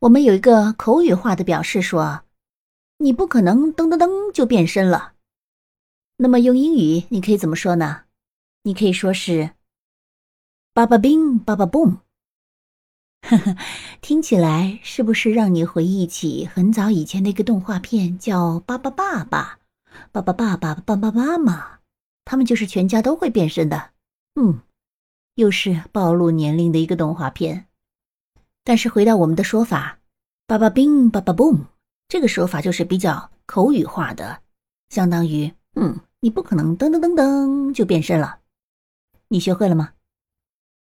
我们有一个口语化的表示说，你不可能噔噔噔就变身了。那么用英语你可以怎么说呢？你可以说是，ba ba bing ba ba boom。呵呵，听起来是不是让你回忆起很早以前的一个动画片，叫《巴巴爸爸》？巴巴爸爸、爸爸妈妈，他们就是全家都会变身的。嗯，又是暴露年龄的一个动画片。但是回到我们的说法，“巴巴冰，巴巴 boom”，这个说法就是比较口语化的，相当于“嗯，你不可能噔噔噔噔就变身了”。你学会了吗？